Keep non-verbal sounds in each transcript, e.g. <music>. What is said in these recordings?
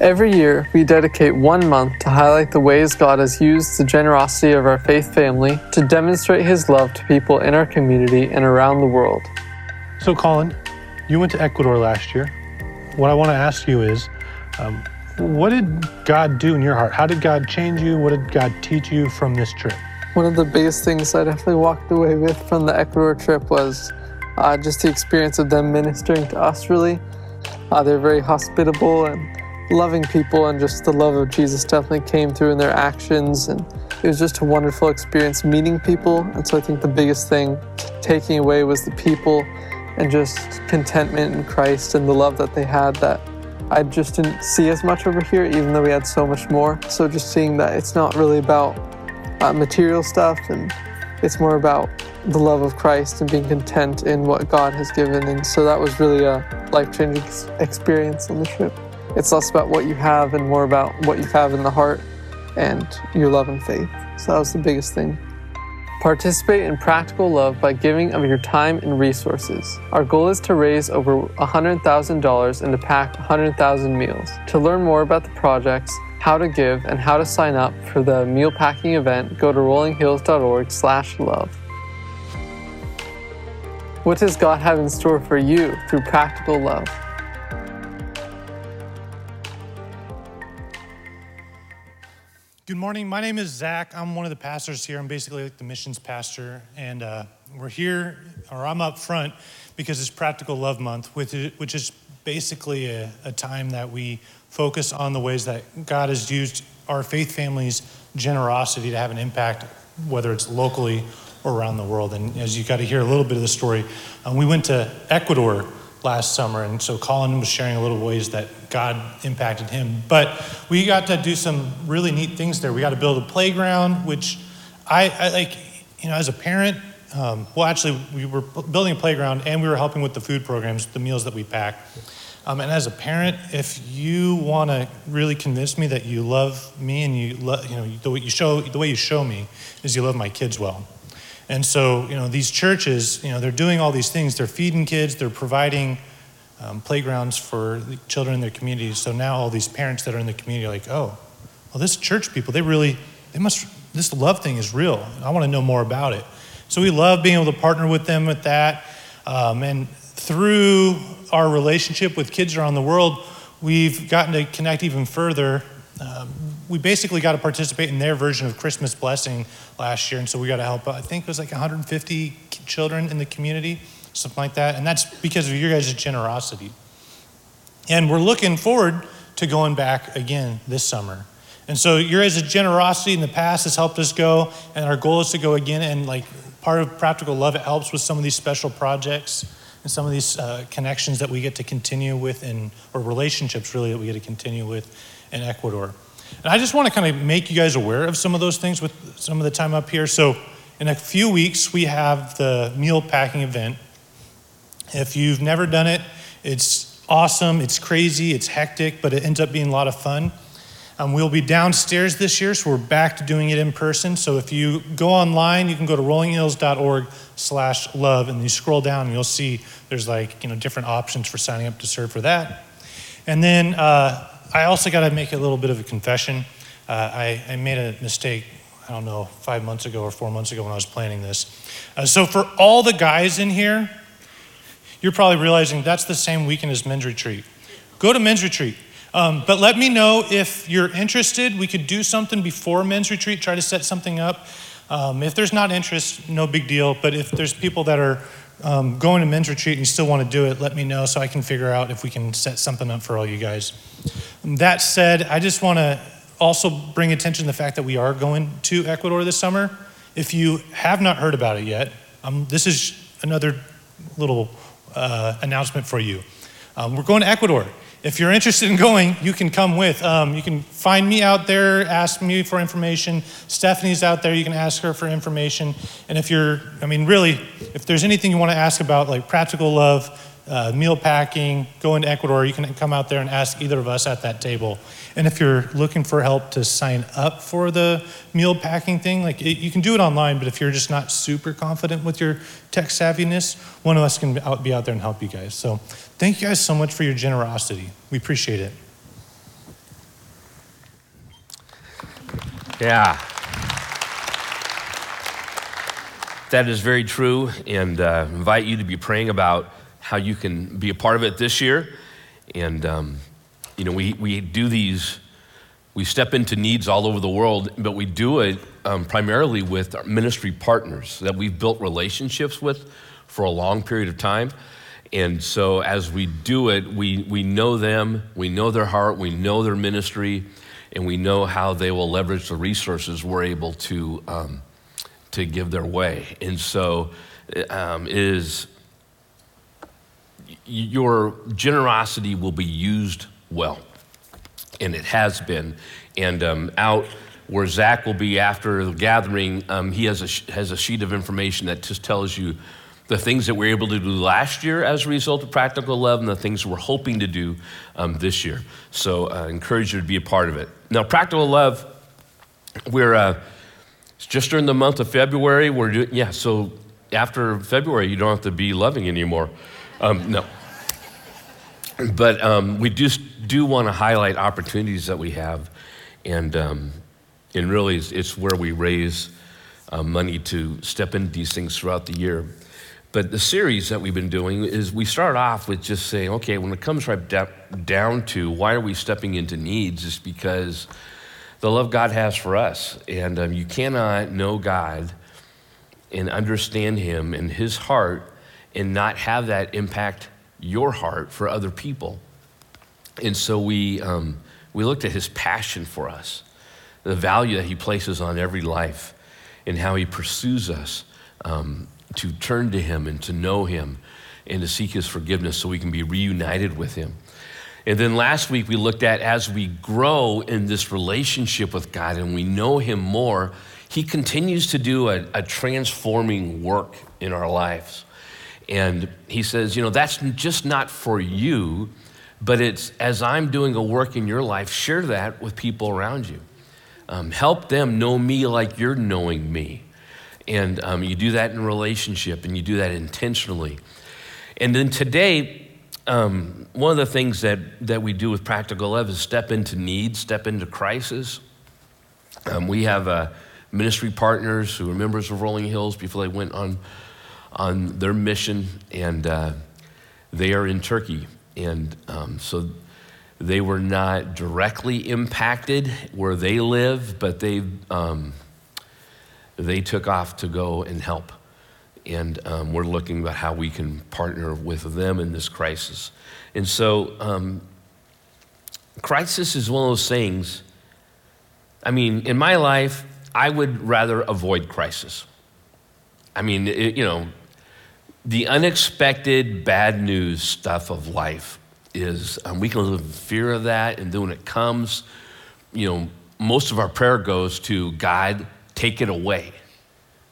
Every year, we dedicate one month to highlight the ways God has used the generosity of our faith family to demonstrate His love to people in our community and around the world. So, Colin, you went to Ecuador last year. What I want to ask you is um, what did God do in your heart? How did God change you? What did God teach you from this trip? One of the biggest things I definitely walked away with from the Ecuador trip was uh, just the experience of them ministering to us, really. Uh, they're very hospitable and loving people, and just the love of Jesus definitely came through in their actions. And it was just a wonderful experience meeting people. And so I think the biggest thing taking away was the people and just contentment in Christ and the love that they had that I just didn't see as much over here, even though we had so much more. So just seeing that it's not really about uh, material stuff and it's more about the love of Christ and being content in what God has given. And so that was really a life changing experience on the trip. It's less about what you have and more about what you have in the heart and your love and faith. So that was the biggest thing. Participate in practical love by giving of your time and resources. Our goal is to raise over $100,000 and to pack 100,000 meals. To learn more about the projects, how to give, and how to sign up for the meal packing event, go to rollinghills.org/love. What does God have in store for you through practical love? Morning. My name is Zach. I'm one of the pastors here. I'm basically like the missions pastor. And uh, we're here, or I'm up front, because it's Practical Love Month, which is basically a, a time that we focus on the ways that God has used our faith family's generosity to have an impact, whether it's locally or around the world. And as you got to hear a little bit of the story, um, we went to Ecuador last summer. And so Colin was sharing a little ways that God impacted him. But we got to do some really neat things there. We got to build a playground, which I, I like, you know, as a parent, um, well, actually, we were building a playground and we were helping with the food programs, the meals that we pack. Um, and as a parent, if you want to really convince me that you love me and you love, you know, the way you show, the way you show me is you love my kids well. And so, you know, these churches, you know, they're doing all these things. They're feeding kids, they're providing um, playgrounds for the children in their communities. So now all these parents that are in the community are like, oh, well, this church people, they really, they must, this love thing is real. I want to know more about it. So we love being able to partner with them with that. Um, and through our relationship with kids around the world, we've gotten to connect even further. Um, we basically got to participate in their version of Christmas blessing last year, and so we got to help. I think it was like 150 children in the community, something like that, and that's because of your guys' generosity. And we're looking forward to going back again this summer. And so your guys' generosity in the past has helped us go, and our goal is to go again. And like part of practical love, it helps with some of these special projects and some of these uh, connections that we get to continue with, and or relationships really that we get to continue with in Ecuador. And I just want to kind of make you guys aware of some of those things with some of the time up here. So, in a few weeks, we have the meal packing event. If you've never done it, it's awesome, it's crazy, it's hectic, but it ends up being a lot of fun. Um, we'll be downstairs this year, so we're back to doing it in person. So if you go online, you can go to rollinghills.org slash love, and you scroll down and you'll see there's like, you know, different options for signing up to serve for that. And then uh, I also got to make a little bit of a confession. Uh, I, I, made a mistake, I don't know, five months ago or four months ago when I was planning this. Uh, so, for all the guys in here, you're probably realizing that's the same weekend as men's retreat. Go to men's retreat. Um, but let me know if you're interested. We could do something before men's retreat, try to set something up. Um, if there's not interest, no big deal. But if there's people that are um, going to men's retreat and you still want to do it, let me know so I can figure out if we can set something up for all you guys. That said, I just want to also bring attention to the fact that we are going to Ecuador this summer. If you have not heard about it yet, um, this is another little uh, announcement for you. Um, we're going to Ecuador. If you're interested in going, you can come with. Um, you can find me out there, ask me for information. Stephanie's out there, you can ask her for information. And if you're, I mean, really, if there's anything you want to ask about, like practical love, uh, meal packing, going to Ecuador, you can come out there and ask either of us at that table. And if you're looking for help to sign up for the meal packing thing, like it, you can do it online, but if you're just not super confident with your tech savviness, one of us can be out there and help you guys. So thank you guys so much for your generosity. We appreciate it. Yeah. That is very true, and uh, invite you to be praying about how you can be a part of it this year. And, um, you know, we, we do these, we step into needs all over the world, but we do it um, primarily with our ministry partners that we've built relationships with for a long period of time. And so as we do it, we, we know them, we know their heart, we know their ministry, and we know how they will leverage the resources we're able to. Um, to give their way. And so um, is your generosity will be used well, and it has been. And um, out where Zach will be after the gathering, um, he has a, has a sheet of information that just tells you the things that we are able to do last year as a result of Practical Love and the things we're hoping to do um, this year. So I uh, encourage you to be a part of it. Now, Practical Love, we're. Uh, just during the month of February. We're doing, yeah, so after February, you don't have to be loving anymore. Um, no. But um, we just do want to highlight opportunities that we have. And, um, and really, it's, it's, where we raise uh, money to step into these things throughout the year. But the series that we've been doing is we start off with just saying, okay, when it comes right down to why are we stepping into needs, it's because the love God has for us. And um, you cannot know God and understand Him and His heart and not have that impact your heart for other people. And so we, um, we looked at His passion for us, the value that He places on every life, and how He pursues us um, to turn to Him and to know Him and to seek His forgiveness so we can be reunited with Him. And then last week we looked at as we grow in this relationship with God and we know Him more, He continues to do a, a transforming work in our lives. And He says, you know, that's just not for you, but it's as I'm doing a work in your life, share that with people around you. Um, help them know me like you're knowing me. And um, you do that in relationship and you do that intentionally. And then today, um, one of the things that, that we do with Practical Love is step into need, step into crisis. Um, we have uh, ministry partners who are members of Rolling Hills before they went on, on their mission, and uh, they are in Turkey. And um, so they were not directly impacted where they live, but they, um, they took off to go and help and um, we're looking at how we can partner with them in this crisis. And so, um, crisis is one of those things. I mean, in my life, I would rather avoid crisis. I mean, it, you know, the unexpected bad news stuff of life is um, we can live in fear of that, and then when it comes, you know, most of our prayer goes to God, take it away.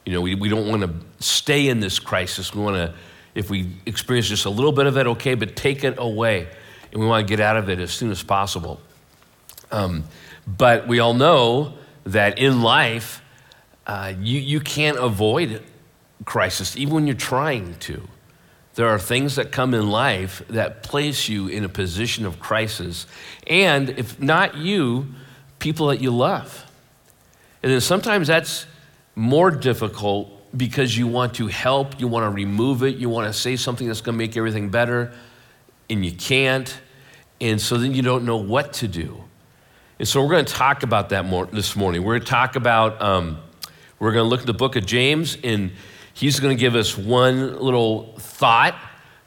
You know, we, we don't want to stay in this crisis. We want to, if we experience just a little bit of it, okay, but take it away. And we want to get out of it as soon as possible. Um, but we all know that in life, uh, you, you can't avoid crisis, even when you're trying to. There are things that come in life that place you in a position of crisis. And if not you, people that you love. And then sometimes that's more difficult because you want to help, you want to remove it, you want to say something that's going to make everything better, and you can't. And so then you don't know what to do. And so we're going to talk about that more this morning. We're going to talk about, um, we're going to look at the book of James, and he's going to give us one little thought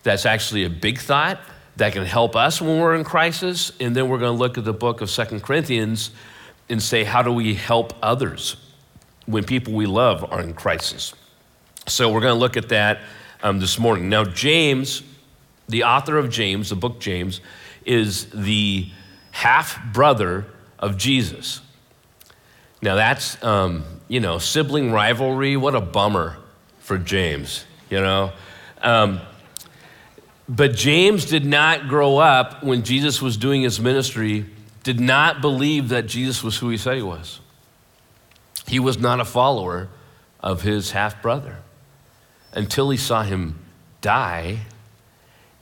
that's actually a big thought that can help us when we're in crisis. And then we're going to look at the book of Second Corinthians and say, how do we help others? when people we love are in crisis. So we're going to look at that um, this morning. Now, James, the author of James, the book James, is the half brother of Jesus. Now, that's, um, you know, sibling rivalry. What a bummer for James, you know. Um, but James did not grow up when Jesus was doing his ministry, did not believe that Jesus was who he said he was. He was not a follower of his half brother until he saw him die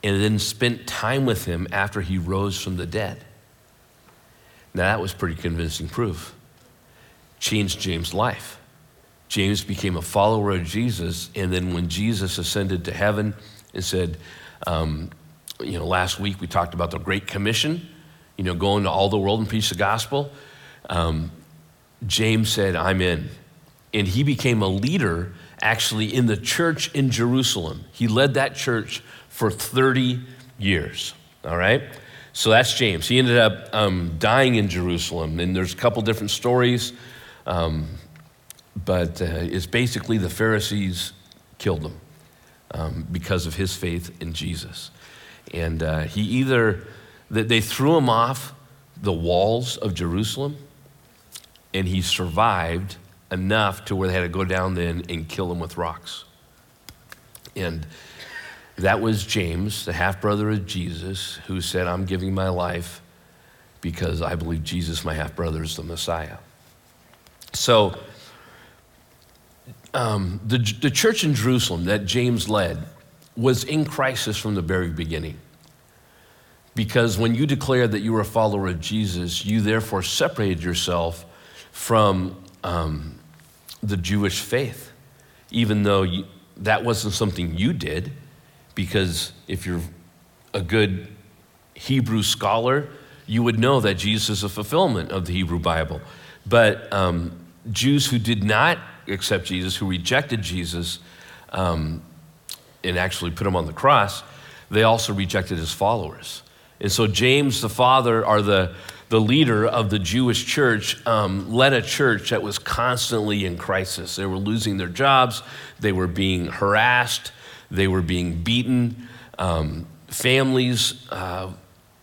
and then spent time with him after he rose from the dead. Now, that was pretty convincing proof. changed James' life. James became a follower of Jesus, and then when Jesus ascended to heaven and said, um, you know, last week we talked about the Great Commission, you know, going to all the world and preach the gospel. Um, James said, I'm in. And he became a leader actually in the church in Jerusalem. He led that church for 30 years, all right? So that's James. He ended up um, dying in Jerusalem, and there's a couple different stories, um, but uh, it's basically the Pharisees killed him um, because of his faith in Jesus. And uh, he either, they threw him off the walls of Jerusalem, and he survived enough to where they had to go down then and kill him with rocks. And that was James, the half brother of Jesus, who said, I'm giving my life because I believe Jesus, my half brother, is the Messiah. So, um, the, the church in Jerusalem that James led was in crisis from the very beginning. Because when you declared that you were a follower of Jesus, you therefore separated yourself from um, the Jewish faith, even though you, that wasn't something you did because if you're a good Hebrew scholar, you would know that Jesus is a fulfillment of the Hebrew Bible. But um, Jews who did not accept Jesus, who rejected Jesus, um, and actually put him on the cross, they also rejected his followers. And so James, the father, or the, the leader of the Jewish church, um, led a church that was constantly in crisis. They were losing their jobs, they were being harassed, they were being beaten. Um, families uh,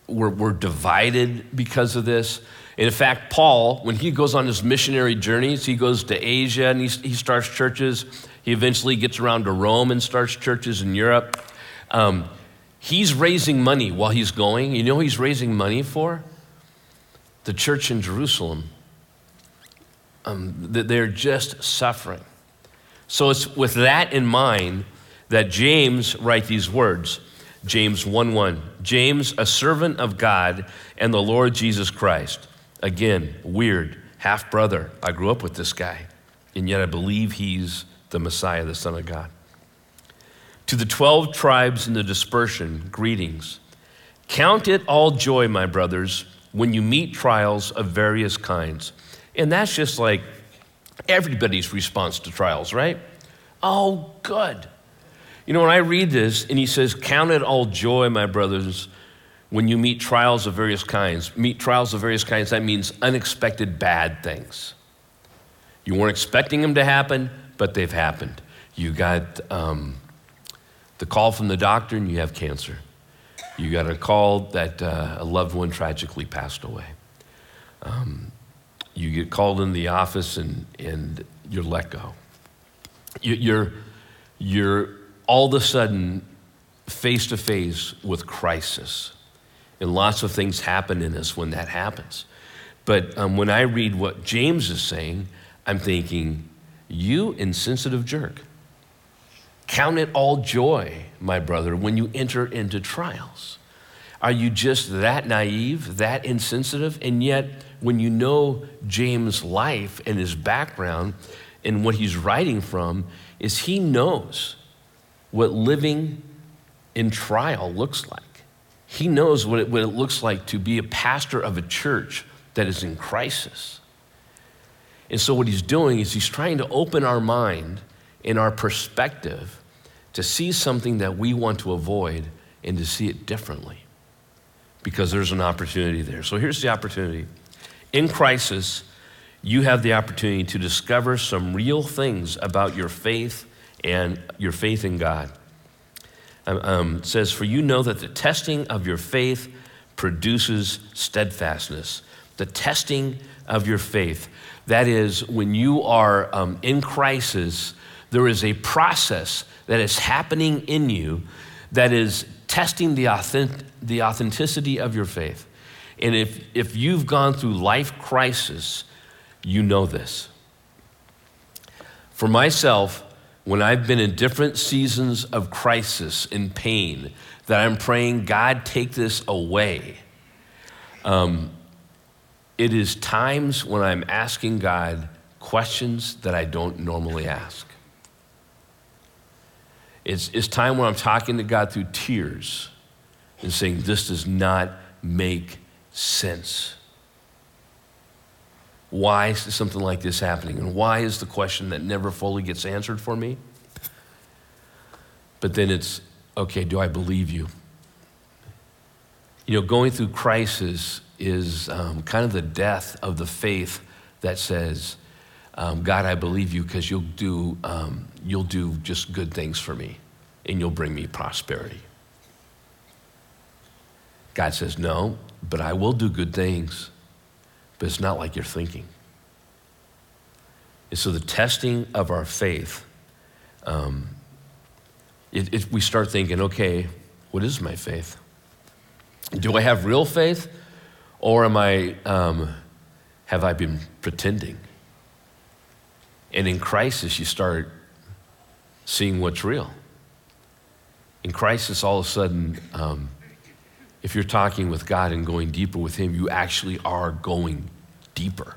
were, were divided because of this. And in fact, Paul, when he goes on his missionary journeys, he goes to Asia and he, he starts churches. He eventually gets around to Rome and starts churches in Europe. Um, he's raising money while he's going. You know he's raising money for? The church in Jerusalem. Um, they're just suffering. So it's with that in mind that James write these words. James 1 1. James, a servant of God and the Lord Jesus Christ. Again, weird, half brother. I grew up with this guy, and yet I believe he's the Messiah, the Son of God. To the 12 tribes in the dispersion, greetings. Count it all joy, my brothers, when you meet trials of various kinds. And that's just like everybody's response to trials, right? Oh, good. You know, when I read this and he says, Count it all joy, my brothers, when you meet trials of various kinds. Meet trials of various kinds, that means unexpected bad things. You weren't expecting them to happen, but they've happened. You got um, the call from the doctor and you have cancer. You got a call that uh, a loved one tragically passed away. Um, you get called in the office and, and you're let go. You, you're, you're all of a sudden face to face with crisis. And lots of things happen in us when that happens. But um, when I read what James is saying, I'm thinking, you insensitive jerk. Count it all joy, my brother, when you enter into trials. Are you just that naive, that insensitive? And yet, when you know James' life and his background and what he's writing from, is he knows what living in trial looks like. He knows what it, what it looks like to be a pastor of a church that is in crisis. And so, what he's doing is he's trying to open our mind and our perspective to see something that we want to avoid and to see it differently because there's an opportunity there. So, here's the opportunity. In crisis, you have the opportunity to discover some real things about your faith and your faith in God. Um, um, says, For you know that the testing of your faith produces steadfastness. The testing of your faith. That is, when you are um, in crisis, there is a process that is happening in you that is testing the, authentic, the authenticity of your faith. And if, if you've gone through life crisis, you know this. For myself, when I've been in different seasons of crisis and pain, that I'm praying, God, take this away. Um, it is times when I'm asking God questions that I don't normally ask. It's, it's time when I'm talking to God through tears and saying, This does not make sense. Why is something like this happening? And why is the question that never fully gets answered for me? But then it's, okay, do I believe you? You know, going through crisis is um, kind of the death of the faith that says, um, God, I believe you because you'll do, um, you'll do just good things for me and you'll bring me prosperity. God says, No, but I will do good things, but it's not like you're thinking. And so the testing of our faith, um, it, it, we start thinking, okay, what is my faith? Do I have real faith, or am I, um, have I been pretending? And in crisis, you start seeing what's real. In crisis, all of a sudden, um, if you're talking with God and going deeper with Him, you actually are going deeper.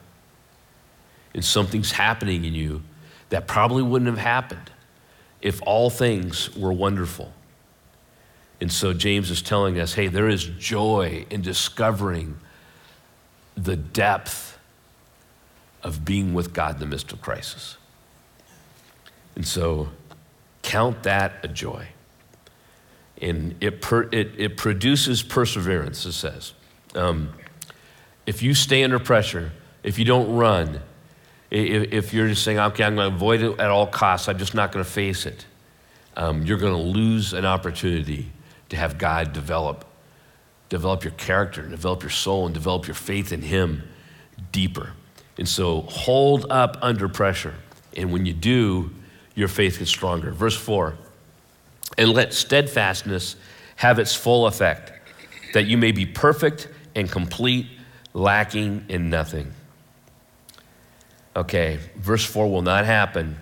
And something's happening in you that probably wouldn't have happened if all things were wonderful. And so James is telling us hey, there is joy in discovering the depth of being with God in the midst of crisis. And so count that a joy. And it, per, it, it produces perseverance, it says. Um, if you stay under pressure, if you don't run, if, if you're just saying, okay, I'm going to avoid it at all costs, I'm just not going to face it, um, you're going to lose an opportunity to have God develop, develop your character, develop your soul, and develop your faith in Him deeper. And so hold up under pressure. And when you do, your faith gets stronger. Verse 4 And let steadfastness have its full effect, that you may be perfect and complete, lacking in nothing. Okay, verse 4 will not happen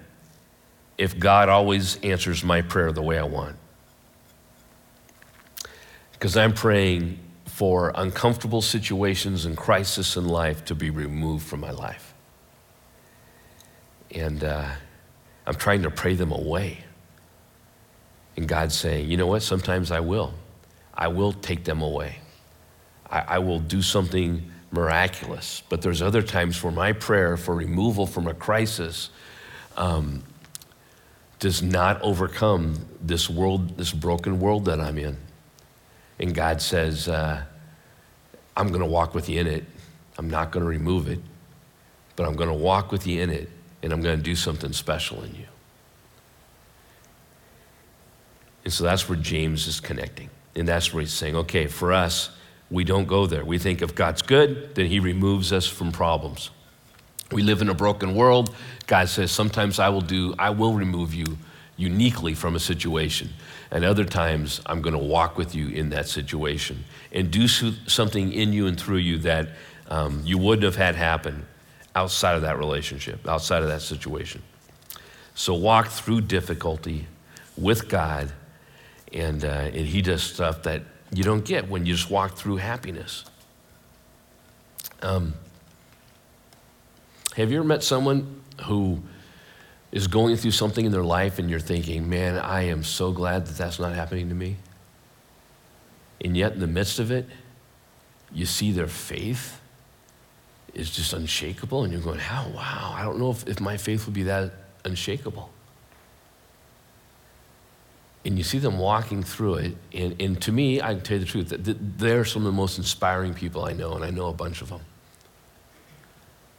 if God always answers my prayer the way I want. Because I'm praying for uncomfortable situations and crisis in life to be removed from my life. And uh, I'm trying to pray them away. And God's saying, you know what? Sometimes I will. I will take them away. I, I will do something miraculous. But there's other times where my prayer for removal from a crisis um, does not overcome this world, this broken world that I'm in. And God says, uh, I'm going to walk with you in it. I'm not going to remove it, but I'm going to walk with you in it, and I'm going to do something special in you. And so that's where James is connecting. And that's where he's saying, okay, for us, we don't go there. We think if God's good, then he removes us from problems. We live in a broken world. God says, sometimes I will do, I will remove you uniquely from a situation. And other times, I'm going to walk with you in that situation and do something in you and through you that um, you wouldn't have had happen outside of that relationship, outside of that situation. So walk through difficulty with God, and, uh, and He does stuff that you don't get when you just walk through happiness. Um, have you ever met someone who is going through something in their life and you're thinking, man, I am so glad that that's not happening to me? And yet, in the midst of it, you see their faith is just unshakable, and you're going, how? Wow, I don't know if, if my faith would be that unshakable and you see them walking through it. And, and to me, I can tell you the truth, they're some of the most inspiring people I know, and I know a bunch of them.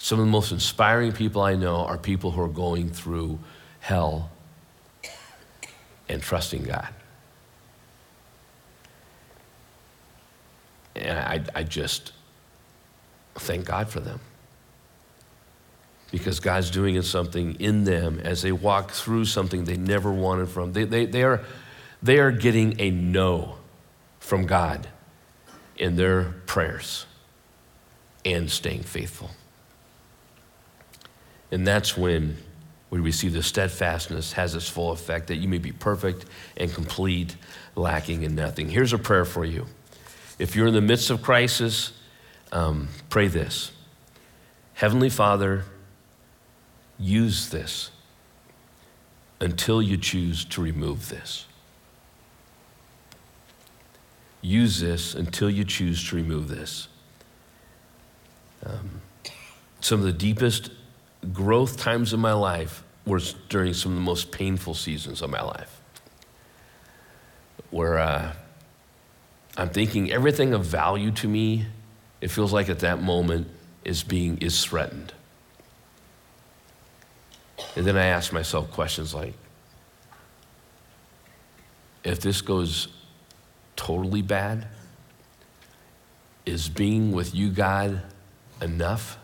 Some of the most inspiring people I know are people who are going through hell and trusting God. And I, I just thank God for them. Because God's doing something in them as they walk through something they never wanted from. They, they, they, are, they are getting a no from God in their prayers and staying faithful. And that's when we receive the steadfastness has its full effect that you may be perfect and complete, lacking in nothing. Here's a prayer for you. If you're in the midst of crisis, um, pray this Heavenly Father, use this until you choose to remove this. Use this until you choose to remove this. Um, some of the deepest growth times in my life were during some of the most painful seasons of my life, where uh, I'm thinking everything of value to me, it feels like at that moment is being is threatened. And then I ask myself questions like, if this goes totally bad, is being with you, God, enough?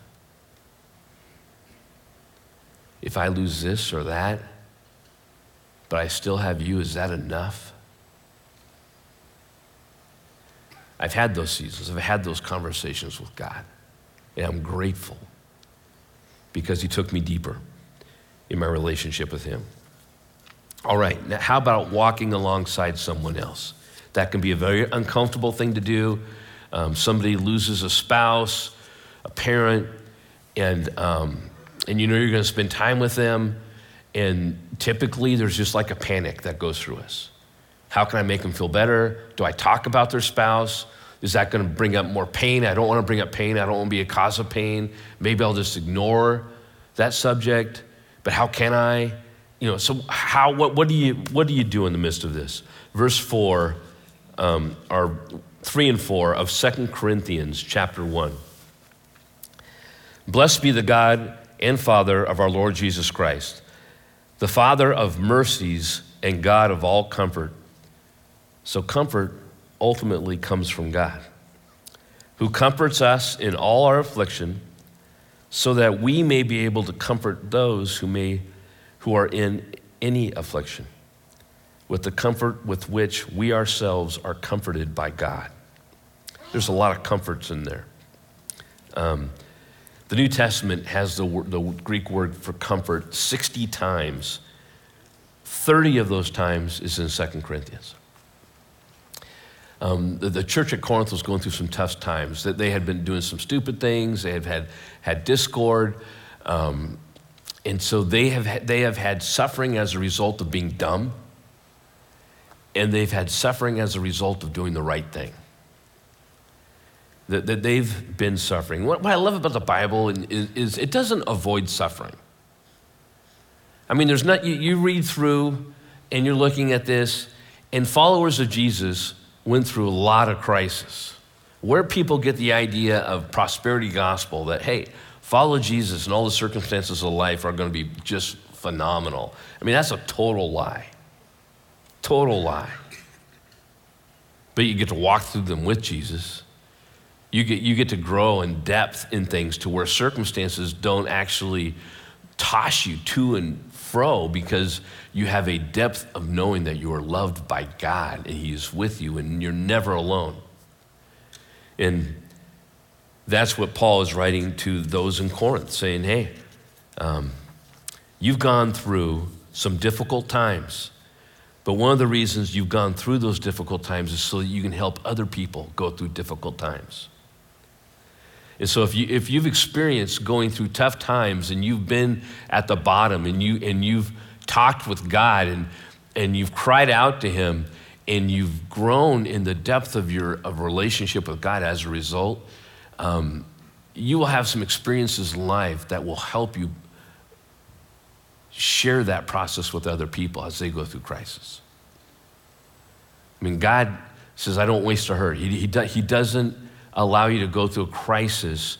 If I lose this or that, but I still have you, is that enough? I've had those seasons, I've had those conversations with God, and I'm grateful because He took me deeper in my relationship with Him. All right, now how about walking alongside someone else? That can be a very uncomfortable thing to do. Um, somebody loses a spouse, a parent, and, um, and you know you're going to spend time with them, and typically there's just like a panic that goes through us. How can I make them feel better? Do I talk about their spouse? Is that going to bring up more pain? I don't want to bring up pain. I don't want to be a cause of pain. Maybe I'll just ignore that subject. But how can I? You know, so how, what, what, do, you, what do you do in the midst of this? Verse 4, um, or 3 and 4 of Second Corinthians chapter 1. Blessed be the God and Father of our Lord Jesus Christ, the Father of mercies and God of all comfort. So, comfort ultimately comes from God, who comforts us in all our affliction so that we may be able to comfort those who, may, who are in any affliction with the comfort with which we ourselves are comforted by God. There's a lot of comforts in there. Um, the New Testament has the, the Greek word for comfort 60 times. 30 of those times is in 2 Corinthians. Um, the, the, church at Corinth was going through some tough times. That they had been doing some stupid things. They have had had discord, um, and so they have they have had suffering as a result of being dumb, and they've had suffering as a result of doing the right thing. That, that they've been suffering. What, what I love about the Bible is, is, it doesn't avoid suffering. I mean, there's not you, you read through, and you're looking at this, and followers of Jesus went through a lot of crisis. Where people get the idea of prosperity gospel that, hey, follow Jesus and all the circumstances of life are going to be just phenomenal. I mean, that's a total lie. Total lie. But you get to walk through them with Jesus. You get, you get to grow in depth in things to where circumstances don't actually toss you to and fro because you have a depth of knowing that you are loved by God and He is with you and you're never alone. And that's what Paul is writing to those in Corinth, saying, hey, um, you've gone through some difficult times. But one of the reasons you've gone through those difficult times is so that you can help other people go through difficult times. And so if, you, if you've experienced going through tough times and you've been at the bottom and, you, and you've talked with God and, and you've cried out to Him and you've grown in the depth of your of relationship with God as a result, um, you will have some experiences in life that will help you share that process with other people as they go through crisis. I mean, God says, I don't waste a hurt. He, he, he doesn't allow you to go through a crisis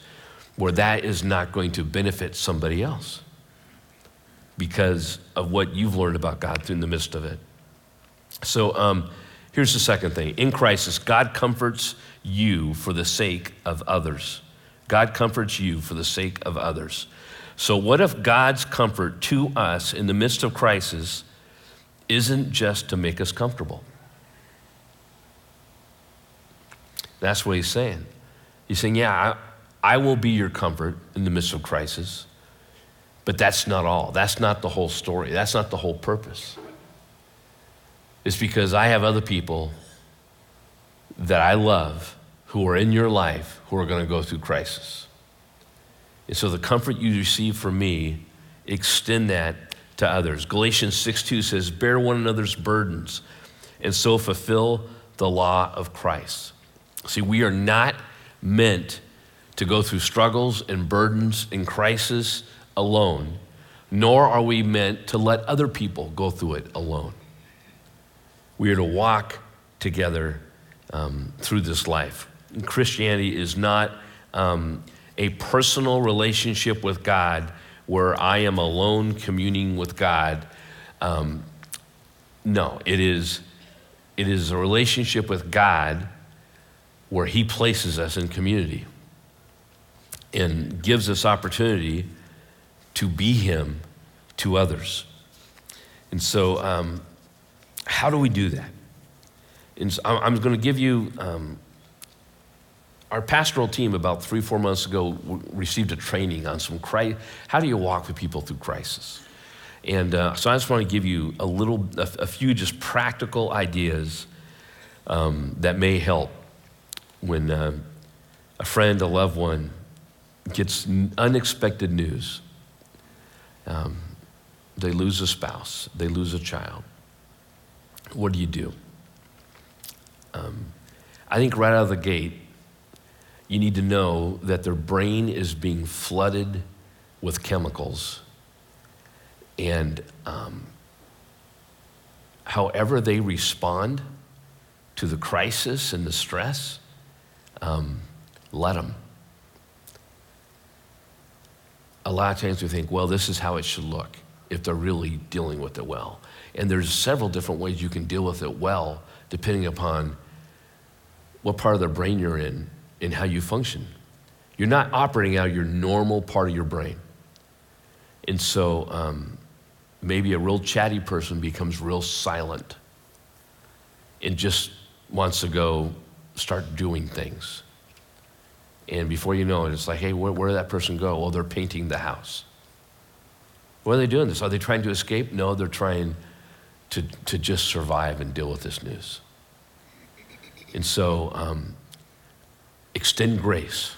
where that is not going to benefit somebody else because of what you've learned about God in the midst of it. So um, here's the second thing in crisis, God comforts you for the sake of others. God comforts you for the sake of others. So, what if God's comfort to us in the midst of crisis isn't just to make us comfortable? That's what he's saying. He's saying, Yeah, I, I will be your comfort in the midst of crisis, but that's not all. That's not the whole story. That's not the whole purpose. It's because I have other people that I love who are in your life who are going to go through crisis. And so the comfort you receive from me extend that to others. Galatians 6 2 says, Bear one another's burdens and so fulfill the law of Christ. See, we are not meant to go through struggles and burdens and crisis alone, nor are we meant to let other people go through it alone. We are to walk together um, through this life. And Christianity is not um, a personal relationship with God where I am alone communing with God. Um, no, it is, it is a relationship with God where He places us in community and gives us opportunity to be Him to others. And so, um, how do we do that? And so I'm going to give you um, our pastoral team about three, four months ago received a training on some Christ, how do you walk with people through crisis? And uh, so I just want to give you a little, a, a few just practical ideas um, that may help when uh, a friend, a loved one gets unexpected news. Um, they lose a spouse, they lose a child. What do you do? Um, I think right out of the gate, you need to know that their brain is being flooded with chemicals. And um, however they respond to the crisis and the stress, um, let them. A lot of times we think, well, this is how it should look if they're really dealing with it well. And there's several different ways you can deal with it well, depending upon what part of their brain you're in and how you function. You're not operating out of your normal part of your brain. And so um, maybe a real chatty person becomes real silent and just wants to go start doing things. And before you know it, it's like, hey, where, where did that person go? Well, they're painting the house. Why are they doing this? Are they trying to escape? No, they're trying to, to just survive and deal with this news. And so um, extend grace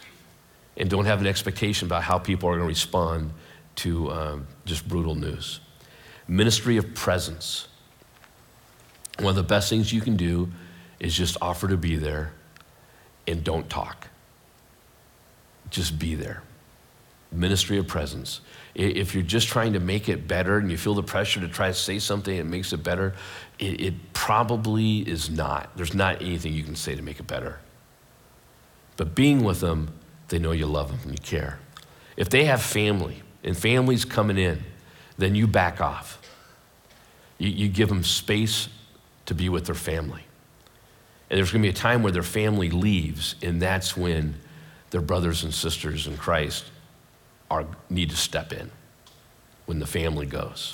and don't have an expectation about how people are going to respond to um, just brutal news. Ministry of presence. One of the best things you can do is just offer to be there and don't talk. Just be there. Ministry of presence. If you're just trying to make it better and you feel the pressure to try to say something that makes it better, it, it probably is not. There's not anything you can say to make it better. But being with them, they know you love them and you care. If they have family and families coming in, then you back off. You, you give them space to be with their family. And there's going to be a time where their family leaves, and that's when their brothers and sisters in Christ are, need to step in when the family goes.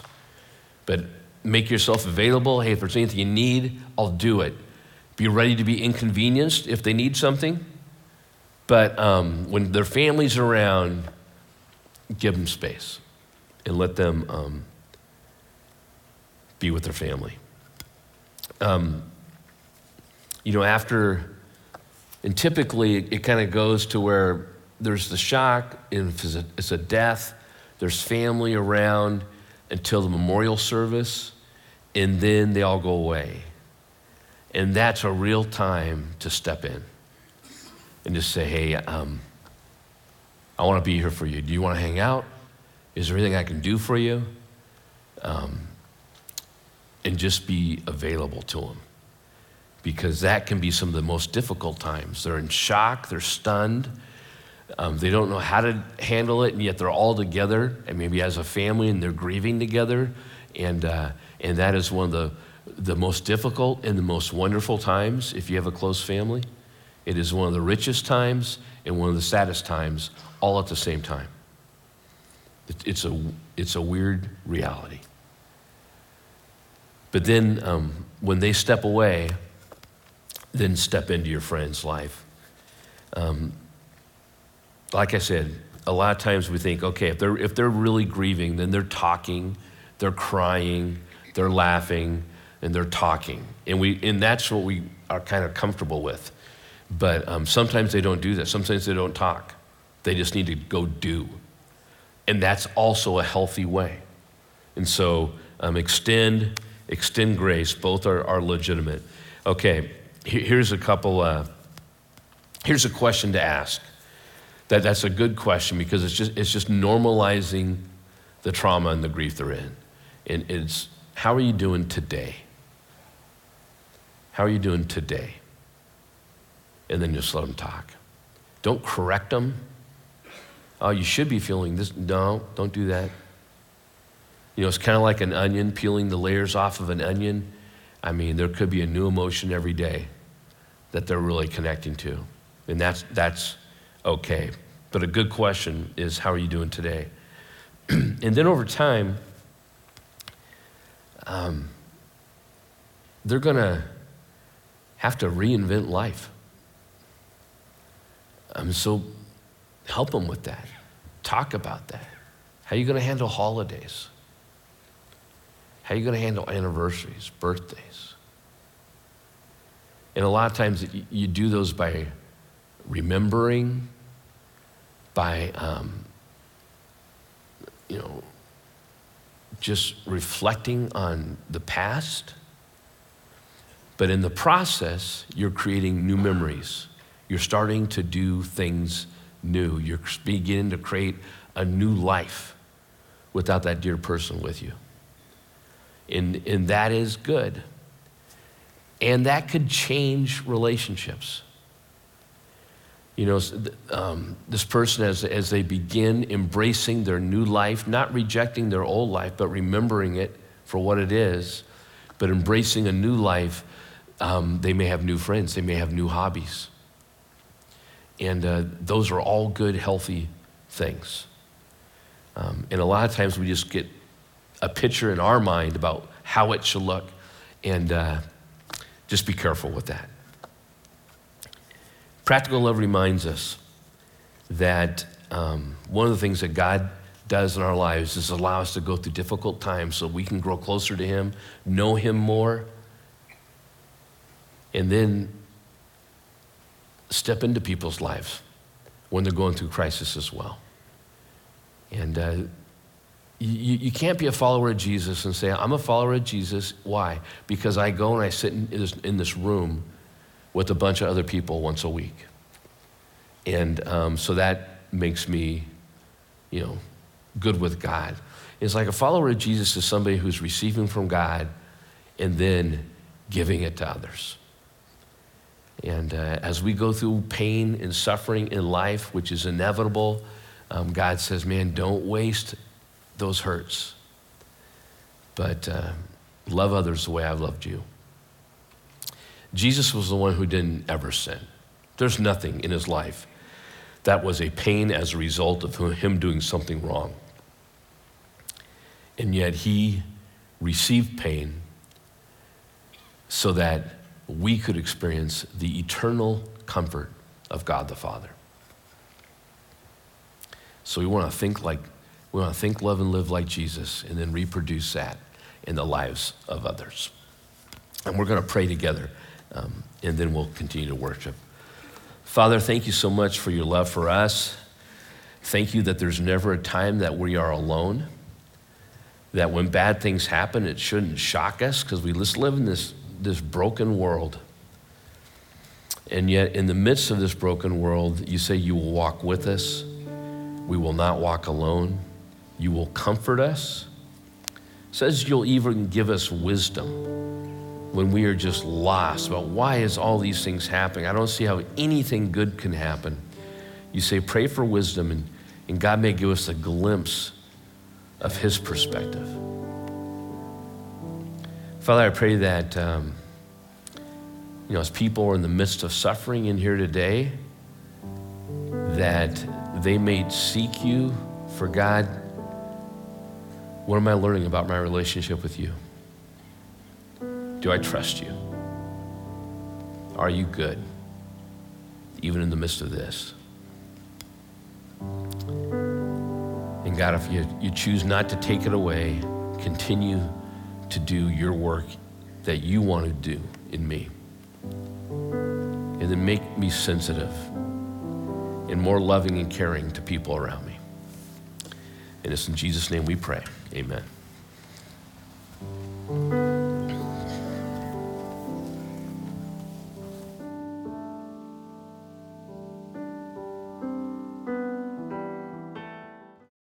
But make yourself available. Hey, if there's anything you need, I'll do it. Be ready to be inconvenienced if they need something. But um, when their family's around, give them space and let them um, be with their family. Um, you know, after, and typically it, kind of goes to where there's the shock, and it's a, it's a death, there's family around until the memorial service, and then they all go away. And that's a real time to step in and just say, hey, um, I want to be here for you. Do you want to hang out? Is there anything I can do for you? Um, and just be available to them. Because that can be some of the most difficult times. They're in shock, they're stunned, um, they don't know how to handle it, and yet they're all together, and maybe as a family, and they're grieving together. And, uh, and that is one of the, the most difficult and the most wonderful times if you have a close family. It is one of the richest times and one of the saddest times all at the same time. It's a, it's a weird reality. But then um, when they step away, then step into your friend's life. Um, like I said, a lot of times we think, okay, if they're, if they're really grieving, then they're talking, they're crying, they're laughing, and they're talking. And, we, and that's what we are kind of comfortable with. But um, sometimes they don't do that. Sometimes they don't talk. They just need to go do. And that's also a healthy way. And so um, extend, extend grace. Both are, are legitimate. Okay, here's a couple, uh, here's a question to ask. That, that's a good question because it's just, it's just normalizing the trauma and the grief they're in. And it's, how are you doing today? How are you doing today? And then just let them talk. Don't correct them. Oh, you should be feeling this. No, don't do that. You know, it's kind of like an onion, peeling the layers off of an onion. I mean, there could be a new emotion every day that they're really connecting to. And that's, that's okay. But a good question is, how are you doing today? <clears throat> and then over time, um, they're going to have to reinvent life. Um, so help them with that. Talk about that. How are you going to handle holidays? How are you going to handle anniversaries, birthdays? And a lot of times you do those by remembering, by, um, you know, just reflecting on the past. But in the process, you're creating new memories. You're starting to do things new. You're beginning to create a new life without that dear person with you. And, and that is good. And that could change relationships. You know, um, this person, as, as they begin embracing their new life, not rejecting their old life, but remembering it for what it is, but embracing a new life, um, they may have new friends, they may have new hobbies. And uh, those are all good, healthy things. Um, and a lot of times we just get a picture in our mind about how it should look, and uh, just be careful with that. Practical love reminds us that um, one of the things that God does in our lives is allow us to go through difficult times so we can grow closer to Him, know Him more, and then step into people's lives when they're going through crisis as well. And uh, you, you can't be a follower of Jesus and say, I'm a follower of Jesus. Why? Because I go and I sit in this, in this room with a bunch of other people once a week. And um, so that makes me, you know, good with God. It's like a follower of Jesus is somebody who's receiving from God and then giving it to others. And uh, as we go through pain and suffering in life, which is inevitable, um, God says, man, don't waste those hurts, but uh, love others the way I've loved you. Jesus was the one who didn't ever sin. There's nothing in his life that was a pain as a result of him doing something wrong. And yet he received pain so that we could experience the eternal comfort of God the Father. So we want to think like we want to think, love, and live like Jesus, and then reproduce that in the lives of others. And we're going to pray together um, and then we'll continue to worship. Father, thank you so much for your love for us. Thank you that there's never a time that we are alone. That when bad things happen, it shouldn't shock us because we just live in this, this broken world. And yet, in the midst of this broken world, you say you will walk with us. We will not walk alone. You will comfort us. It says you'll even give us wisdom when we are just lost about why is all these things happening? I don't see how anything good can happen. You say, pray for wisdom, and, and God may give us a glimpse of His perspective. Father, I pray that, um, you know, as people are in the midst of suffering in here today, that they may seek you for God. What am I learning about my relationship with you? Do I trust you? Are you good, even in the midst of this? And God, if you, you choose not to take it away, continue to do your work that you want to do in me. And then make me sensitive and more loving and caring to people around me. And it's in Jesus' name we pray. Amen.